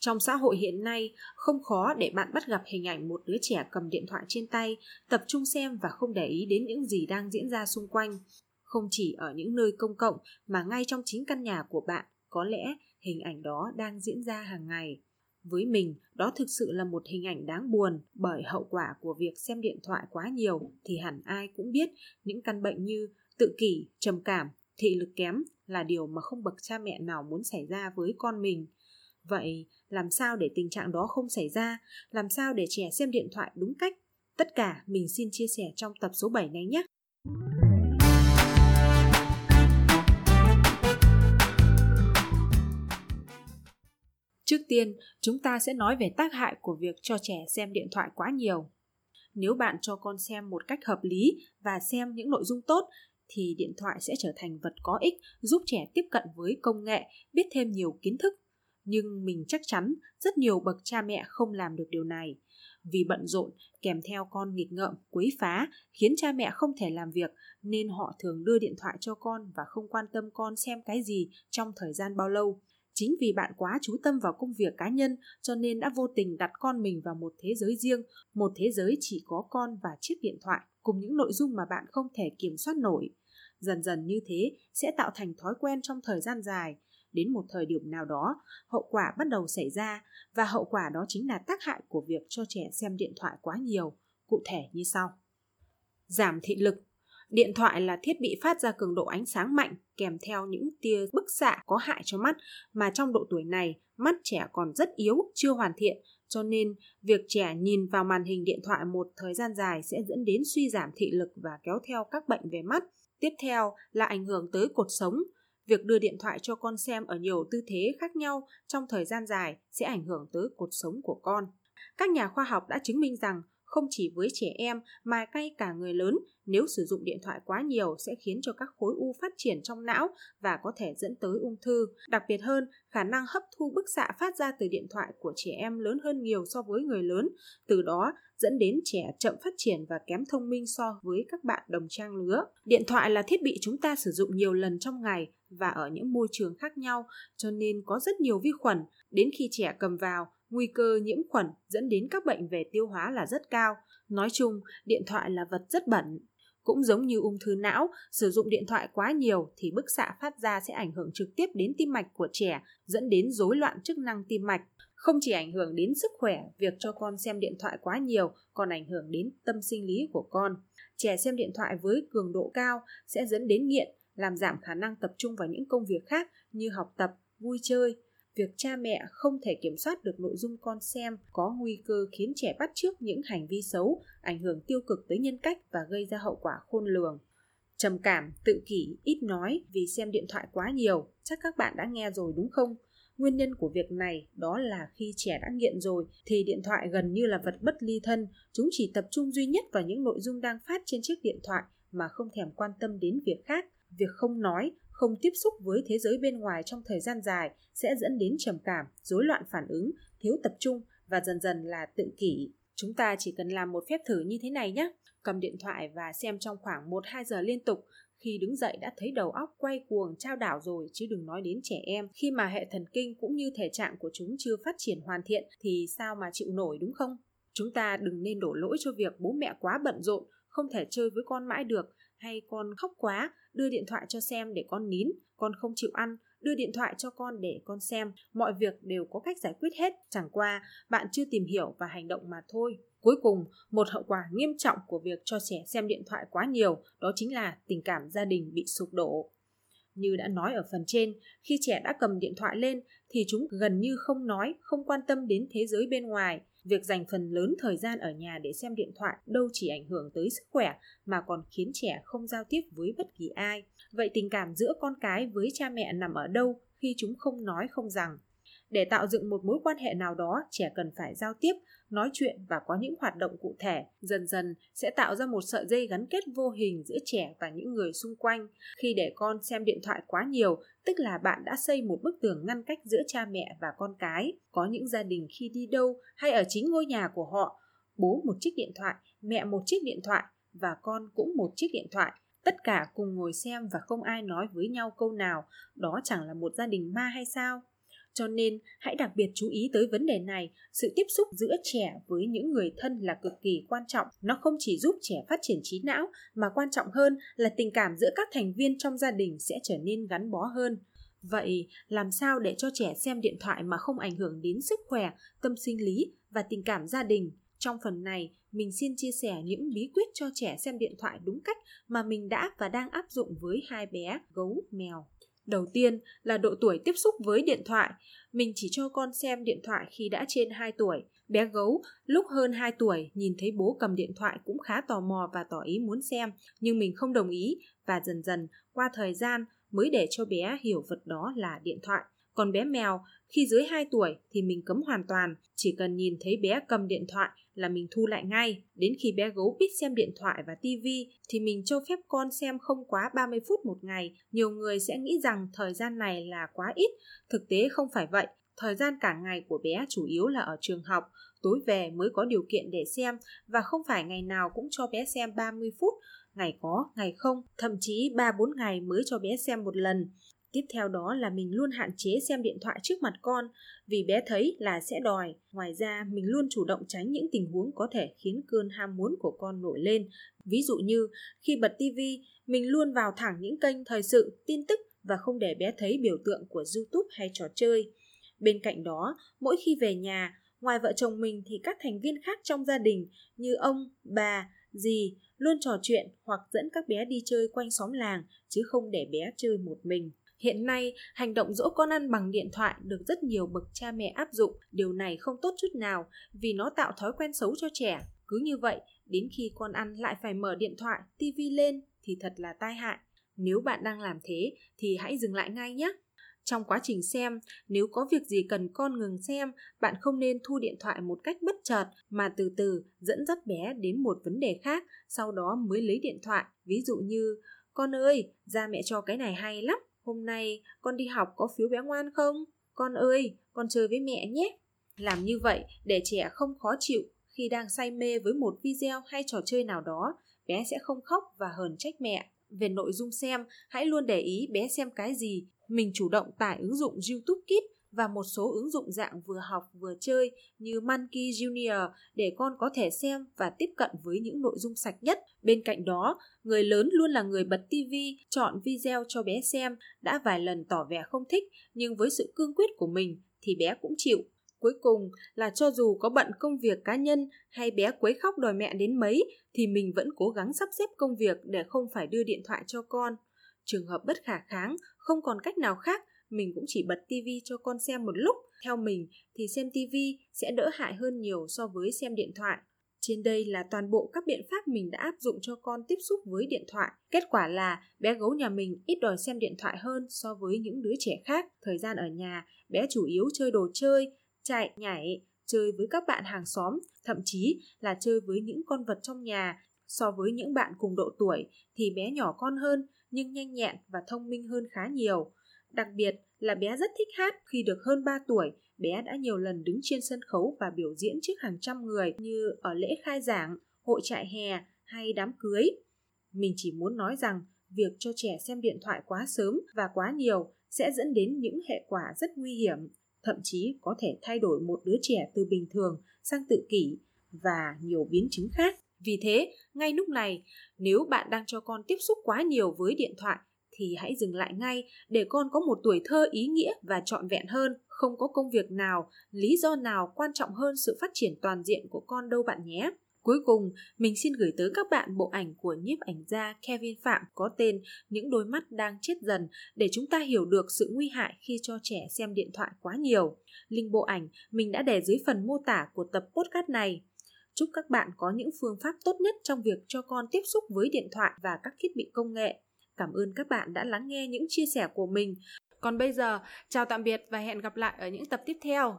Trong xã hội hiện nay, không khó để bạn bắt gặp hình ảnh một đứa trẻ cầm điện thoại trên tay, tập trung xem và không để ý đến những gì đang diễn ra xung quanh. Không chỉ ở những nơi công cộng mà ngay trong chính căn nhà của bạn, có lẽ hình ảnh đó đang diễn ra hàng ngày. Với mình, đó thực sự là một hình ảnh đáng buồn bởi hậu quả của việc xem điện thoại quá nhiều thì hẳn ai cũng biết những căn bệnh như tự kỷ, trầm cảm, thị lực kém là điều mà không bậc cha mẹ nào muốn xảy ra với con mình. Vậy, làm sao để tình trạng đó không xảy ra? Làm sao để trẻ xem điện thoại đúng cách? Tất cả mình xin chia sẻ trong tập số 7 này nhé. Trước tiên, chúng ta sẽ nói về tác hại của việc cho trẻ xem điện thoại quá nhiều. Nếu bạn cho con xem một cách hợp lý và xem những nội dung tốt thì điện thoại sẽ trở thành vật có ích giúp trẻ tiếp cận với công nghệ, biết thêm nhiều kiến thức. Nhưng mình chắc chắn rất nhiều bậc cha mẹ không làm được điều này. Vì bận rộn kèm theo con nghịch ngợm, quấy phá khiến cha mẹ không thể làm việc nên họ thường đưa điện thoại cho con và không quan tâm con xem cái gì trong thời gian bao lâu. Chính vì bạn quá chú tâm vào công việc cá nhân cho nên đã vô tình đặt con mình vào một thế giới riêng một thế giới chỉ có con và chiếc điện thoại cùng những nội dung mà bạn không thể kiểm soát nổi. Dần dần như thế sẽ tạo thành thói quen trong thời gian dài đến một thời điểm nào đó hậu quả bắt đầu xảy ra. Và hậu quả đó chính là tác hại của việc cho trẻ xem điện thoại quá nhiều. Cụ thể như sau. Giảm thị lực. Điện thoại là thiết bị phát ra cường độ ánh sáng mạnh kèm theo những tia bức xạ có hại cho mắt. Mà trong độ tuổi này mắt trẻ còn rất yếu, chưa hoàn thiện. Cho nên việc trẻ nhìn vào màn hình điện thoại một thời gian dài sẽ dẫn đến suy giảm thị lực và kéo theo các bệnh về mắt. Tiếp theo là ảnh hưởng tới cột sống. Việc đưa điện thoại cho con xem ở nhiều tư thế khác nhau trong thời gian dài sẽ ảnh hưởng tới cuộc sống của con. Các nhà khoa học đã chứng minh rằng không chỉ với trẻ em mà ngay cả người lớn nếu sử dụng điện thoại quá nhiều sẽ khiến cho các khối u phát triển trong não và có thể dẫn tới ung thư. Đặc biệt hơn, khả năng hấp thu bức xạ phát ra từ điện thoại của trẻ em lớn hơn nhiều so với người lớn, từ đó dẫn đến trẻ chậm phát triển và kém thông minh so với các bạn đồng trang lứa. Điện thoại là thiết bị chúng ta sử dụng nhiều lần trong ngày và ở những môi trường khác nhau, cho nên có rất nhiều vi khuẩn. Đến khi trẻ cầm vào, nguy cơ nhiễm khuẩn dẫn đến các bệnh về tiêu hóa là rất cao. Nói chung, điện thoại là vật rất bẩn. Cũng giống như ung thư não, sử dụng điện thoại quá nhiều thì bức xạ phát ra sẽ ảnh hưởng trực tiếp đến tim mạch của trẻ, dẫn đến rối loạn chức năng tim mạch. Không chỉ ảnh hưởng đến sức khỏe, việc cho con xem điện thoại quá nhiều còn ảnh hưởng đến tâm sinh lý của con. Trẻ xem điện thoại với cường độ cao sẽ dẫn đến nghiện, làm giảm khả năng tập trung vào những công việc khác như học tập, vui chơi, việc cha mẹ không thể kiểm soát được nội dung con xem có nguy cơ khiến trẻ bắt chước những hành vi xấu, ảnh hưởng tiêu cực tới nhân cách và gây ra hậu quả khôn lường. Trầm cảm, tự kỷ, ít nói vì xem điện thoại quá nhiều, chắc các bạn đã nghe rồi đúng không? Nguyên nhân của việc này đó là khi trẻ đã nghiện rồi thì điện thoại gần như là vật bất ly thân, chúng chỉ tập trung duy nhất vào những nội dung đang phát trên chiếc điện thoại mà không thèm quan tâm đến việc khác. Việc không nói, không tiếp xúc với thế giới bên ngoài trong thời gian dài sẽ dẫn đến trầm cảm, rối loạn phản ứng, thiếu tập trung và dần dần là tự kỷ. Chúng ta chỉ cần làm một phép thử như thế này nhé. Cầm điện thoại và xem trong khoảng 1-2 giờ liên tục. Khi đứng dậy đã thấy đầu óc quay cuồng trao đảo rồi chứ đừng nói đến trẻ em. Khi mà hệ thần kinh cũng như thể trạng của chúng chưa phát triển hoàn thiện thì sao mà chịu nổi đúng không? Chúng ta đừng nên đổ lỗi cho việc bố mẹ quá bận rộn, không thể chơi với con mãi được hay con khóc quá đưa điện thoại cho xem để con nín, con không chịu ăn. Đưa điện thoại cho con để con xem. Mọi việc đều có cách giải quyết hết. Chẳng qua, bạn chưa tìm hiểu và hành động mà thôi. Cuối cùng, một hậu quả nghiêm trọng của việc cho trẻ xem điện thoại quá nhiều, đó chính là tình cảm gia đình bị sụp đổ. Như đã nói ở phần trên, khi trẻ đã cầm điện thoại lên thì chúng gần như không nói, không quan tâm đến thế giới bên ngoài. Việc dành phần lớn thời gian ở nhà để xem điện thoại đâu chỉ ảnh hưởng tới sức khỏe mà còn khiến trẻ không giao tiếp với bất kỳ ai. Vậy tình cảm giữa con cái với cha mẹ nằm ở đâu khi chúng không nói không rằng? Để tạo dựng một mối quan hệ nào đó, trẻ cần phải giao tiếp, nói chuyện và có những hoạt động cụ thể, dần dần sẽ tạo ra một sợi dây gắn kết vô hình giữa trẻ và những người xung quanh. Khi để con xem điện thoại quá nhiều, tức là bạn đã xây một bức tường ngăn cách giữa cha mẹ và con cái. Có những gia đình khi đi đâu hay ở chính ngôi nhà của họ, bố một chiếc điện thoại, mẹ một chiếc điện thoại và con cũng một chiếc điện thoại tất cả cùng ngồi xem và không ai nói với nhau câu nào đó chẳng là một gia đình ma hay sao cho nên, hãy đặc biệt chú ý tới vấn đề này. Sự tiếp xúc giữa trẻ với những người thân là cực kỳ quan trọng. Nó không chỉ giúp trẻ phát triển trí não, mà quan trọng hơn là tình cảm giữa các thành viên trong gia đình sẽ trở nên gắn bó hơn. Vậy, làm sao để cho trẻ xem điện thoại mà không ảnh hưởng đến sức khỏe, tâm sinh lý và tình cảm gia đình? Trong phần này, mình xin chia sẻ những bí quyết cho trẻ xem điện thoại đúng cách mà mình đã và đang áp dụng với hai bé gấu mèo. Đầu tiên là độ tuổi tiếp xúc với điện thoại. Mình chỉ cho con xem điện thoại khi đã trên 2 tuổi. Bé gấu lúc hơn 2 tuổi nhìn thấy bố cầm điện thoại cũng khá tò mò và tỏ ý muốn xem, nhưng mình không đồng ý và dần dần qua thời gian mới để cho bé hiểu vật đó là điện thoại. Còn bé mèo, khi dưới 2 tuổi thì mình cấm hoàn toàn, chỉ cần nhìn thấy bé cầm điện thoại là mình thu lại ngay. Đến khi bé gấu biết xem điện thoại và tivi thì mình cho phép con xem không quá 30 phút một ngày. Nhiều người sẽ nghĩ rằng thời gian này là quá ít, thực tế không phải vậy. Thời gian cả ngày của bé chủ yếu là ở trường học, tối về mới có điều kiện để xem và không phải ngày nào cũng cho bé xem 30 phút, ngày có, ngày không, thậm chí 3-4 ngày mới cho bé xem một lần. Tiếp theo đó là mình luôn hạn chế xem điện thoại trước mặt con vì bé thấy là sẽ đòi. Ngoài ra, mình luôn chủ động tránh những tình huống có thể khiến cơn ham muốn của con nổi lên. Ví dụ như khi bật tivi, mình luôn vào thẳng những kênh thời sự, tin tức và không để bé thấy biểu tượng của YouTube hay trò chơi. Bên cạnh đó, mỗi khi về nhà, ngoài vợ chồng mình thì các thành viên khác trong gia đình như ông, bà, dì luôn trò chuyện hoặc dẫn các bé đi chơi quanh xóm làng chứ không để bé chơi một mình. Hiện nay, hành động dỗ con ăn bằng điện thoại được rất nhiều bậc cha mẹ áp dụng. Điều này không tốt chút nào vì nó tạo thói quen xấu cho trẻ. Cứ như vậy, đến khi con ăn lại phải mở điện thoại, tivi lên thì thật là tai hại. Nếu bạn đang làm thế thì hãy dừng lại ngay nhé. Trong quá trình xem, nếu có việc gì cần con ngừng xem, bạn không nên thu điện thoại một cách bất chợt mà từ từ dẫn dắt bé đến một vấn đề khác, sau đó mới lấy điện thoại. Ví dụ như, con ơi, ra mẹ cho cái này hay lắm, hôm nay con đi học có phiếu bé ngoan không? Con ơi, con chơi với mẹ nhé. Làm như vậy để trẻ không khó chịu khi đang say mê với một video hay trò chơi nào đó, bé sẽ không khóc và hờn trách mẹ. Về nội dung xem, hãy luôn để ý bé xem cái gì. Mình chủ động tải ứng dụng YouTube Kids và một số ứng dụng dạng vừa học vừa chơi như Monkey Junior để con có thể xem và tiếp cận với những nội dung sạch nhất. Bên cạnh đó, người lớn luôn là người bật TV, chọn video cho bé xem, đã vài lần tỏ vẻ không thích, nhưng với sự cương quyết của mình thì bé cũng chịu. Cuối cùng là cho dù có bận công việc cá nhân hay bé quấy khóc đòi mẹ đến mấy thì mình vẫn cố gắng sắp xếp công việc để không phải đưa điện thoại cho con. Trường hợp bất khả kháng, không còn cách nào khác mình cũng chỉ bật tivi cho con xem một lúc. Theo mình thì xem tivi sẽ đỡ hại hơn nhiều so với xem điện thoại. Trên đây là toàn bộ các biện pháp mình đã áp dụng cho con tiếp xúc với điện thoại. Kết quả là bé gấu nhà mình ít đòi xem điện thoại hơn so với những đứa trẻ khác. Thời gian ở nhà, bé chủ yếu chơi đồ chơi, chạy, nhảy, chơi với các bạn hàng xóm, thậm chí là chơi với những con vật trong nhà. So với những bạn cùng độ tuổi thì bé nhỏ con hơn nhưng nhanh nhẹn và thông minh hơn khá nhiều. Đặc biệt là bé rất thích hát khi được hơn 3 tuổi, bé đã nhiều lần đứng trên sân khấu và biểu diễn trước hàng trăm người như ở lễ khai giảng, hội trại hè hay đám cưới. Mình chỉ muốn nói rằng việc cho trẻ xem điện thoại quá sớm và quá nhiều sẽ dẫn đến những hệ quả rất nguy hiểm, thậm chí có thể thay đổi một đứa trẻ từ bình thường sang tự kỷ và nhiều biến chứng khác. Vì thế, ngay lúc này, nếu bạn đang cho con tiếp xúc quá nhiều với điện thoại thì hãy dừng lại ngay để con có một tuổi thơ ý nghĩa và trọn vẹn hơn. Không có công việc nào, lý do nào quan trọng hơn sự phát triển toàn diện của con đâu bạn nhé. Cuối cùng, mình xin gửi tới các bạn bộ ảnh của nhiếp ảnh gia Kevin Phạm có tên Những đôi mắt đang chết dần để chúng ta hiểu được sự nguy hại khi cho trẻ xem điện thoại quá nhiều. Link bộ ảnh mình đã để dưới phần mô tả của tập podcast này. Chúc các bạn có những phương pháp tốt nhất trong việc cho con tiếp xúc với điện thoại và các thiết bị công nghệ. Cảm ơn các bạn đã lắng nghe những chia sẻ của mình. Còn bây giờ, chào tạm biệt và hẹn gặp lại ở những tập tiếp theo.